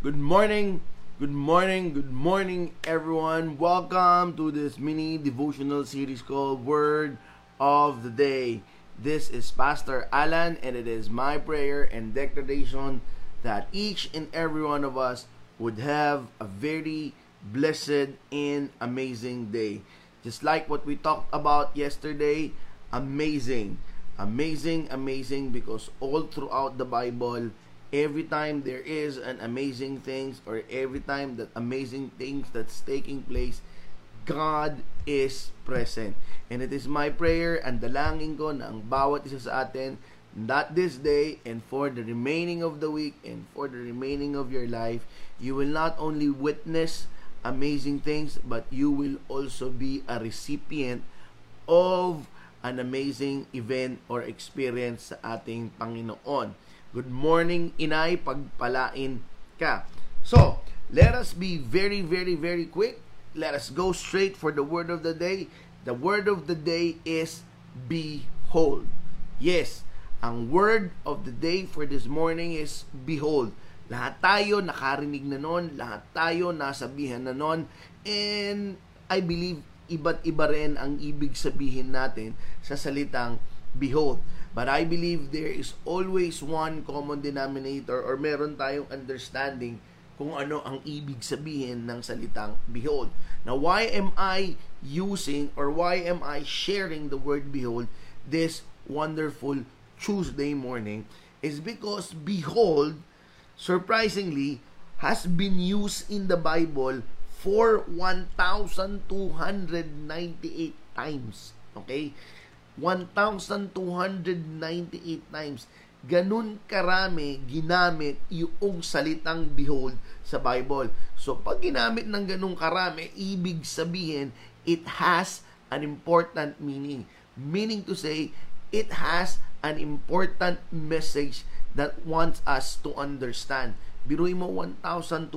Good morning, good morning, good morning, everyone. Welcome to this mini devotional series called Word of the Day. This is Pastor Alan, and it is my prayer and declaration that each and every one of us would have a very blessed and amazing day. Just like what we talked about yesterday, amazing, amazing, amazing, because all throughout the Bible, every time there is an amazing things or every time that amazing things that's taking place God is present. And it is my prayer and dalangin ko na ang bawat isa sa atin not this day and for the remaining of the week and for the remaining of your life you will not only witness amazing things but you will also be a recipient of an amazing event or experience sa ating Panginoon Good morning, inay, pagpalain ka. So, let us be very, very, very quick. Let us go straight for the word of the day. The word of the day is behold. Yes, ang word of the day for this morning is behold. Lahat tayo nakarinig na nun, lahat tayo nasabihan na nun, and I believe iba't iba rin ang ibig sabihin natin sa salitang behold. But I believe there is always one common denominator or meron tayong understanding kung ano ang ibig sabihin ng salitang behold. Now, why am I using or why am I sharing the word behold this wonderful Tuesday morning is because behold, surprisingly, has been used in the Bible for 1,298 times. Okay? 1,298 times. Ganun karami ginamit yung salitang behold sa Bible. So, pag ginamit ng ganun karami, ibig sabihin, it has an important meaning. Meaning to say, it has an important message that wants us to understand. Biruin mo 1,298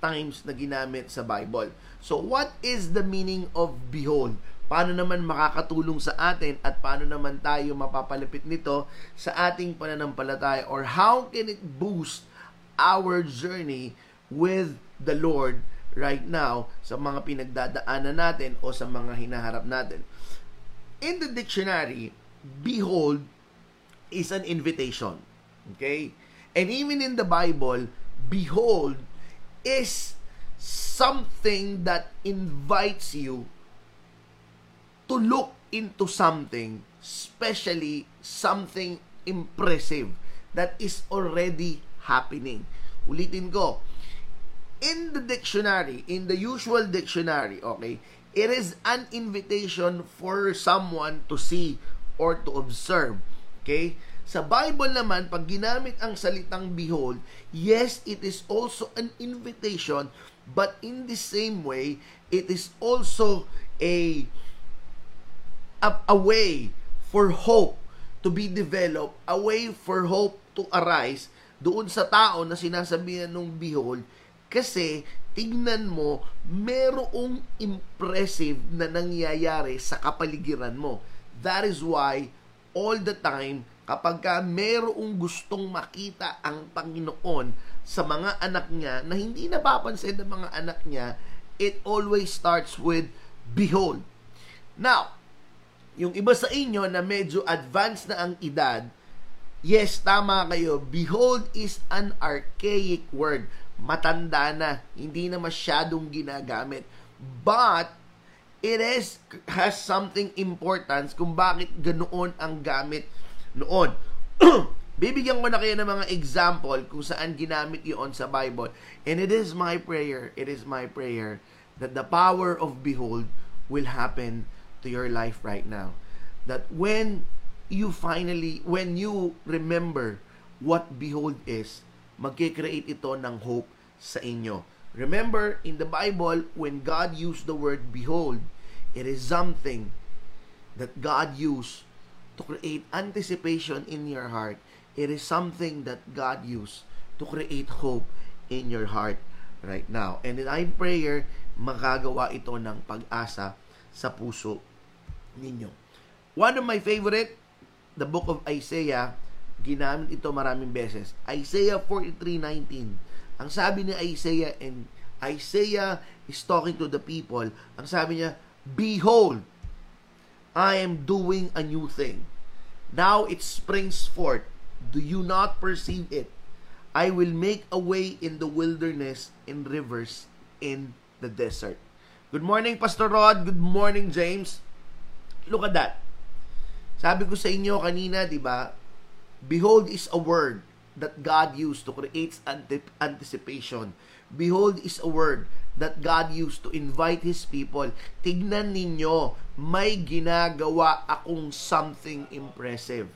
times na ginamit sa Bible. So, what is the meaning of behold? Paano naman makakatulong sa atin at paano naman tayo mapapalapit nito sa ating pananampalataya or how can it boost our journey with the Lord right now sa mga pinagdadaanan natin o sa mga hinaharap natin. In the dictionary, behold is an invitation. Okay? And even in the Bible, behold is something that invites you to look into something, especially something impressive that is already happening. Ulitin ko, in the dictionary, in the usual dictionary, okay, it is an invitation for someone to see or to observe. Okay? Sa Bible naman, pag ginamit ang salitang behold, yes, it is also an invitation, but in the same way, it is also a a, a way for hope to be developed, a way for hope to arise doon sa tao na sinasabihan ng behold kasi tignan mo merong impressive na nangyayari sa kapaligiran mo. That is why all the time kapag ka merong gustong makita ang Panginoon sa mga anak niya na hindi napapansin ng mga anak niya, it always starts with behold. Now, yung iba sa inyo na medyo advanced na ang edad, yes, tama kayo. Behold is an archaic word. Matanda na. Hindi na masyadong ginagamit. But, it is, has something importance kung bakit ganoon ang gamit noon. Bibigyan ko na kayo ng mga example kung saan ginamit iyon sa Bible. And it is my prayer, it is my prayer that the power of behold will happen to your life right now. That when you finally, when you remember what behold is, magkikreate ito ng hope sa inyo. Remember, in the Bible, when God used the word behold, it is something that God used to create anticipation in your heart. It is something that God used to create hope in your heart right now. And in I prayer, magagawa ito ng pag-asa sa puso ninyo. One of my favorite, the book of Isaiah, ginamit ito maraming beses. Isaiah 43:19. Ang sabi ni Isaiah and Isaiah is talking to the people. Ang sabi niya, Behold, I am doing a new thing. Now it springs forth. Do you not perceive it? I will make a way in the wilderness and rivers in the desert. Good morning, Pastor Rod. Good morning, James. Look at that. Sabi ko sa inyo kanina, di ba? Behold is a word that God used to create anticipation. Behold is a word that God used to invite His people. Tignan ninyo, may ginagawa akong something impressive.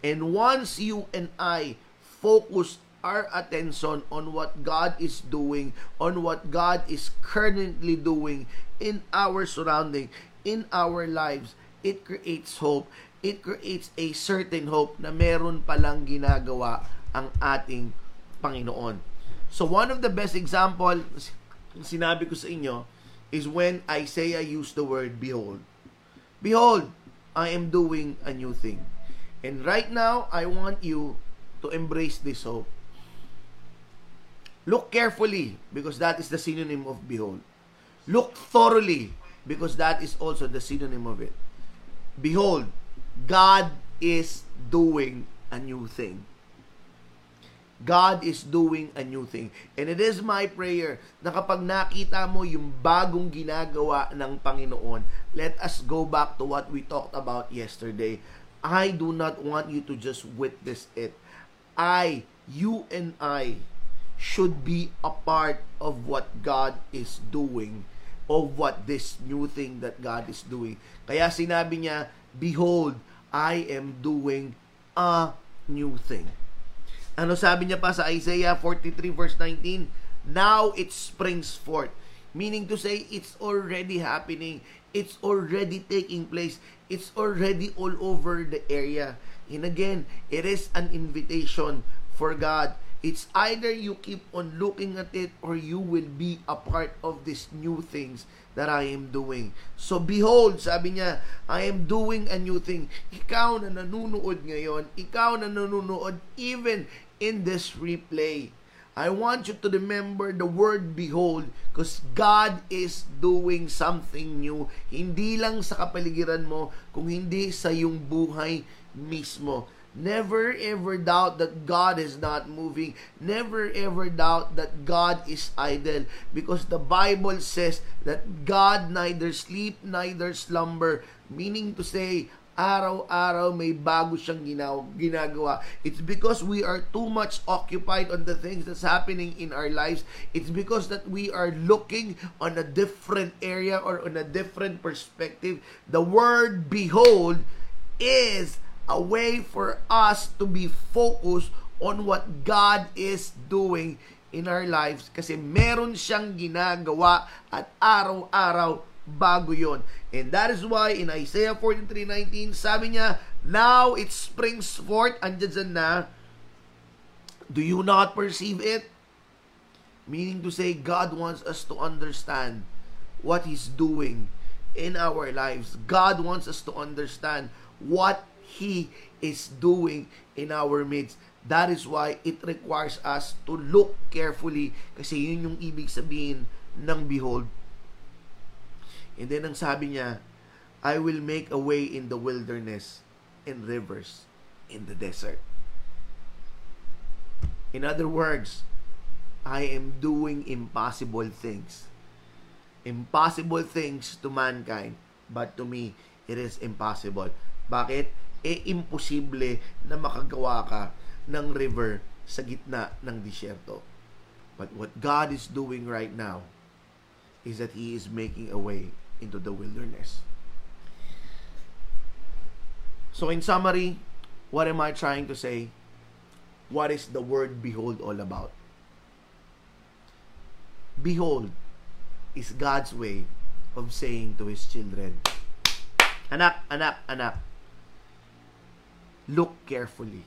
And once you and I focus our attention on what God is doing, on what God is currently doing in our surrounding, in our lives, it creates hope it creates a certain hope na meron palang ginagawa ang ating Panginoon. So one of the best example sinabi ko sa inyo is when Isaiah used the word behold. Behold, I am doing a new thing. And right now, I want you to embrace this hope. Look carefully because that is the synonym of behold. Look thoroughly because that is also the synonym of it. Behold, God is doing a new thing. God is doing a new thing. And it is my prayer na kapag nakita mo yung bagong ginagawa ng Panginoon, let us go back to what we talked about yesterday. I do not want you to just witness it. I, you and I, should be a part of what God is doing, of what this new thing that God is doing. Kaya sinabi niya, Behold, I am doing a new thing. Ano sabi niya pa sa Isaiah 43 verse 19? Now it springs forth. Meaning to say, it's already happening. It's already taking place. It's already all over the area. And again, it is an invitation for God It's either you keep on looking at it or you will be a part of these new things that I am doing. So behold, sabi niya, I am doing a new thing. Ikaw na nanunood ngayon, ikaw na nanunood even in this replay. I want you to remember the word behold because God is doing something new. Hindi lang sa kapaligiran mo, kung hindi sa iyong buhay mismo. Never ever doubt that God is not moving. Never ever doubt that God is idle. Because the Bible says that God neither sleep, neither slumber. Meaning to say, araw-araw may bago siyang ginagawa. It's because we are too much occupied on the things that's happening in our lives. It's because that we are looking on a different area or on a different perspective. The word behold is a way for us to be focused on what God is doing in our lives kasi meron siyang ginagawa at araw-araw bago yon. And that is why in Isaiah 43:19 sabi niya, Now it springs forth, andyan dyan na, Do you not perceive it? Meaning to say, God wants us to understand what He's doing in our lives. God wants us to understand what He is doing in our midst. That is why it requires us to look carefully kasi yun yung ibig sabihin ng behold. And then ang sabi niya, I will make a way in the wilderness and rivers in the desert. In other words, I am doing impossible things. Impossible things to mankind, but to me, it is impossible. Bakit? Eh imposible na makagawa ka ng river sa gitna ng disyerto. But what God is doing right now is that He is making a way into the wilderness. So in summary, what am I trying to say? What is the word behold all about? Behold is God's way of saying to His children, Anak, anak, anak, look carefully.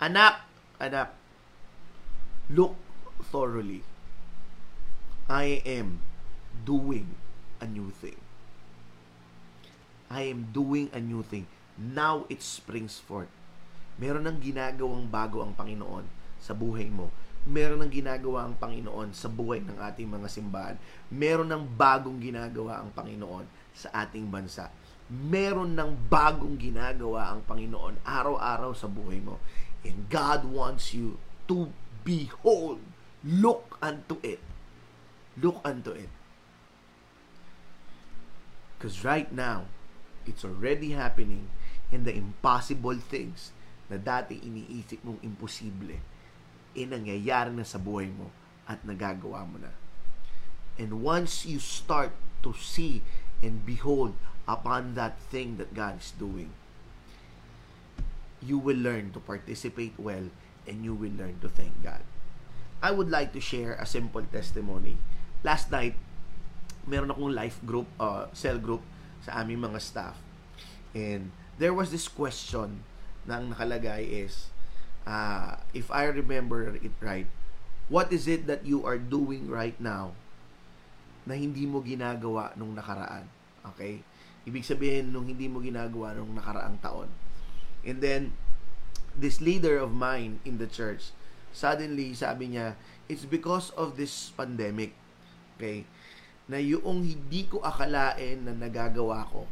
Anak, anak, look thoroughly. I am doing a new thing. I am doing a new thing. Now it springs forth. Meron ng ginagawang bago ang Panginoon sa buhay mo. Meron ng ginagawa ang Panginoon sa buhay ng ating mga simbahan. Meron ng bagong ginagawa ang Panginoon sa ating bansa. Meron ng bagong ginagawa ang Panginoon araw-araw sa buhay mo. And God wants you to behold. Look unto it. Look unto it. Because right now, it's already happening and the impossible things na dati iniisip mong imposible, eh nangyayari na sa buhay mo at nagagawa mo na. And once you start to see and behold upon that thing that God is doing, you will learn to participate well and you will learn to thank God. I would like to share a simple testimony. Last night, meron akong life group, uh, cell group sa aming mga staff. And there was this question na ang nakalagay is, uh, if I remember it right, what is it that you are doing right now na hindi mo ginagawa nung nakaraan? Okay? Ibig sabihin, nung hindi mo ginagawa nung nakaraang taon. And then, this leader of mine in the church, suddenly, sabi niya, it's because of this pandemic. Okay? Na yung hindi ko akalain na nagagawa ko,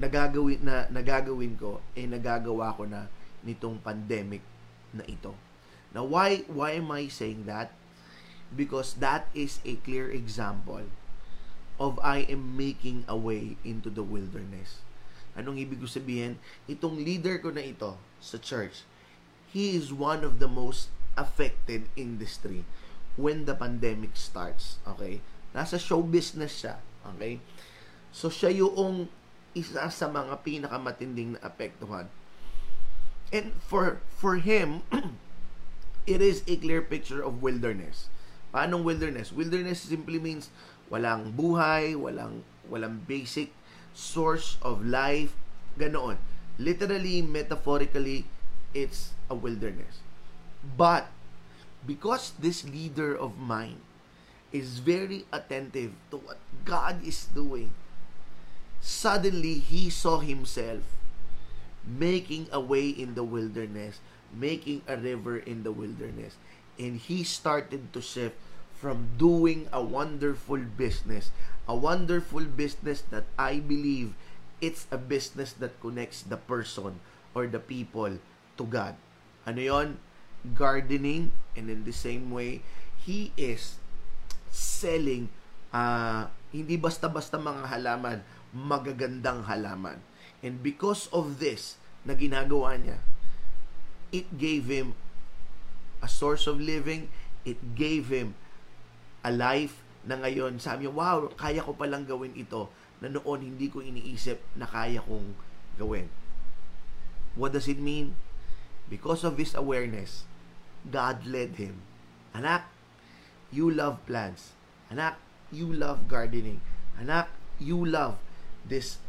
nagagawin na nagagawin ko eh nagagawa ko na nitong pandemic na ito. Now why why am I saying that? Because that is a clear example of I am making a way into the wilderness. Anong ibig ko sabihin? Itong leader ko na ito sa church, he is one of the most affected industry when the pandemic starts. Okay? Nasa show business siya. Okay? So, siya yung isa sa mga pinakamatinding na apektuhan. And for for him, it is a clear picture of wilderness. Paanong wilderness? Wilderness simply means walang buhay, walang walang basic source of life, ganoon. Literally, metaphorically, it's a wilderness. But because this leader of mine is very attentive to what God is doing, suddenly he saw himself making a way in the wilderness, making a river in the wilderness. And he started to shift from doing a wonderful business, a wonderful business that I believe it's a business that connects the person or the people to God. Ano yon? Gardening. And in the same way, he is selling uh, hindi basta-basta mga halaman, magagandang halaman. And because of this na ginagawa niya, it gave him a source of living, it gave him a life na ngayon sabi niya, wow, kaya ko palang gawin ito na noon hindi ko iniisip na kaya kong gawin. What does it mean? Because of his awareness, God led him. Anak, you love plants. Anak, you love gardening. Anak, you love this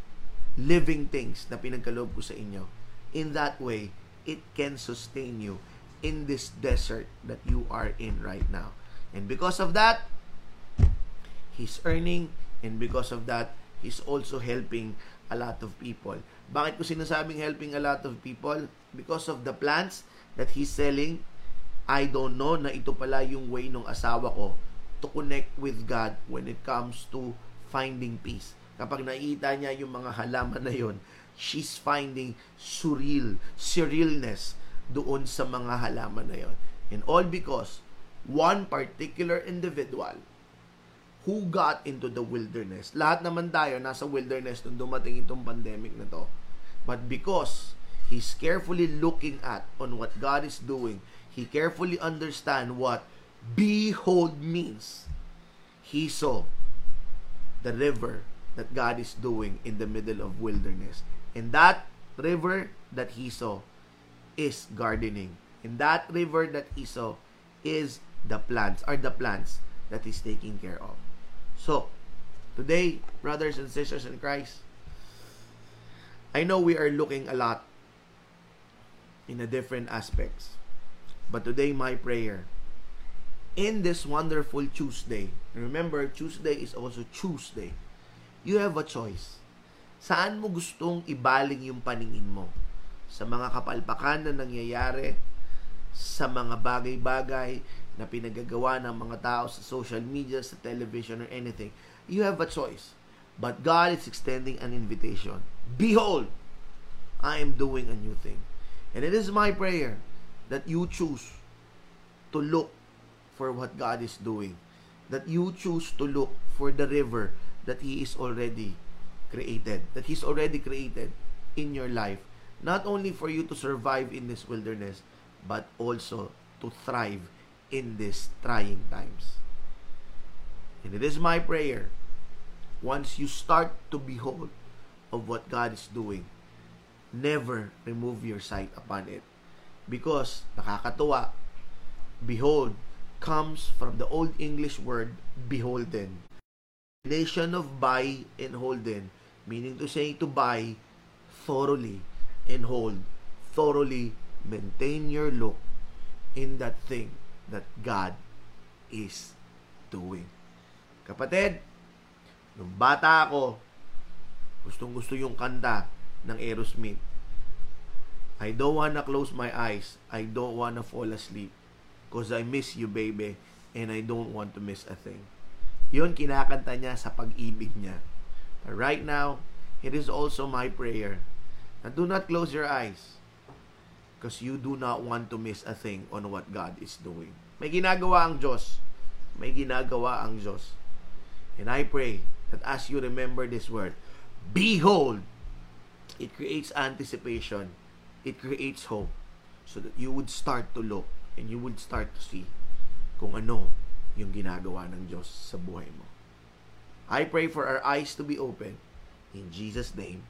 living things na pinagkaloob ko sa inyo. In that way, it can sustain you in this desert that you are in right now. And because of that, he's earning and because of that, he's also helping a lot of people. Bakit ko sinasabing helping a lot of people? Because of the plants that he's selling, I don't know na ito pala yung way ng asawa ko to connect with God when it comes to finding peace kapag nakita niya yung mga halaman na yon, she's finding surreal, surrealness doon sa mga halaman na yon. And all because one particular individual who got into the wilderness. Lahat naman tayo nasa wilderness nung dumating itong pandemic na to. But because he's carefully looking at on what God is doing, he carefully understand what behold means. He saw the river that God is doing in the middle of wilderness. And that river that he saw is gardening. And that river that he saw is the plants, are the plants that he's taking care of. So, today, brothers and sisters in Christ, I know we are looking a lot in a different aspects. But today, my prayer, in this wonderful Tuesday, remember, Tuesday is also Tuesday you have a choice. Saan mo gustong ibaling yung paningin mo? sa mga kapalpakan na nangyayari, sa mga bagay-bagay na pinagagawa ng mga tao sa social media, sa television, or anything. You have a choice. But God is extending an invitation. Behold, I am doing a new thing. And it is my prayer that you choose to look for what God is doing. That you choose to look for the river that He is already created. That He's already created in your life. Not only for you to survive in this wilderness, but also to thrive in these trying times. And it is my prayer, once you start to behold of what God is doing, never remove your sight upon it. Because, nakakatuwa, behold comes from the Old English word beholden. Nation of buy and holden, meaning to say to buy thoroughly and hold, thoroughly maintain your look in that thing that God is doing. Kapatid, nung bata ako, gustong gusto yung kanta ng Aerosmith. I don't wanna close my eyes. I don't wanna fall asleep. Cause I miss you, baby. And I don't want to miss a thing. Yun kinakanta niya sa pag-ibig niya. But right now, it is also my prayer na do not close your eyes because you do not want to miss a thing on what God is doing. May ginagawa ang Diyos. May ginagawa ang Diyos. And I pray that as you remember this word, behold, it creates anticipation. It creates hope so that you would start to look and you would start to see kung ano yung ginagawa ng Diyos sa buhay mo. I pray for our eyes to be open. In Jesus' name,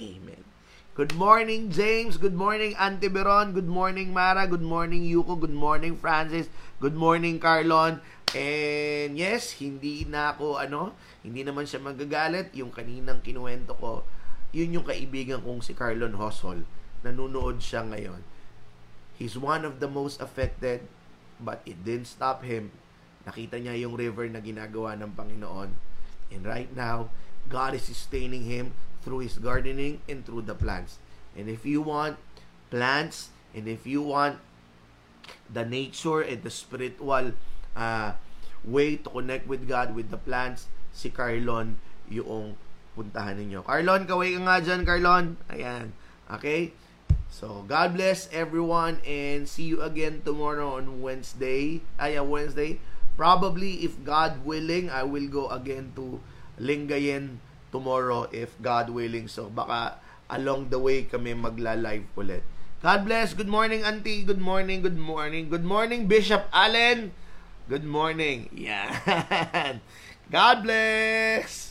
Amen. Good morning, James. Good morning, Auntie Beron. Good morning, Mara. Good morning, Yuko. Good morning, Francis. Good morning, Carlon. And yes, hindi na ako, ano, hindi naman siya magagalit. Yung kaninang kinuwento ko, yun yung kaibigan kong si Carlon Hosol. Nanunood siya ngayon. He's one of the most affected, but it didn't stop him. Nakita niya yung river na ginagawa ng Panginoon. And right now, God is sustaining him through his gardening and through the plants. And if you want plants and if you want the nature and the spiritual uh, way to connect with God with the plants, si Carlon yung puntahan ninyo. Carlon, kaway ka nga dyan, Carlon. Ayan. Okay? So, God bless everyone and see you again tomorrow on Wednesday. Ay, Wednesday. Probably, if God willing, I will go again to Lingayen tomorrow if God willing. So baka along the way kami magla-live ulit. God bless. Good morning, Auntie. Good morning, good morning. Good morning, Bishop Allen. Good morning. Yan. God bless.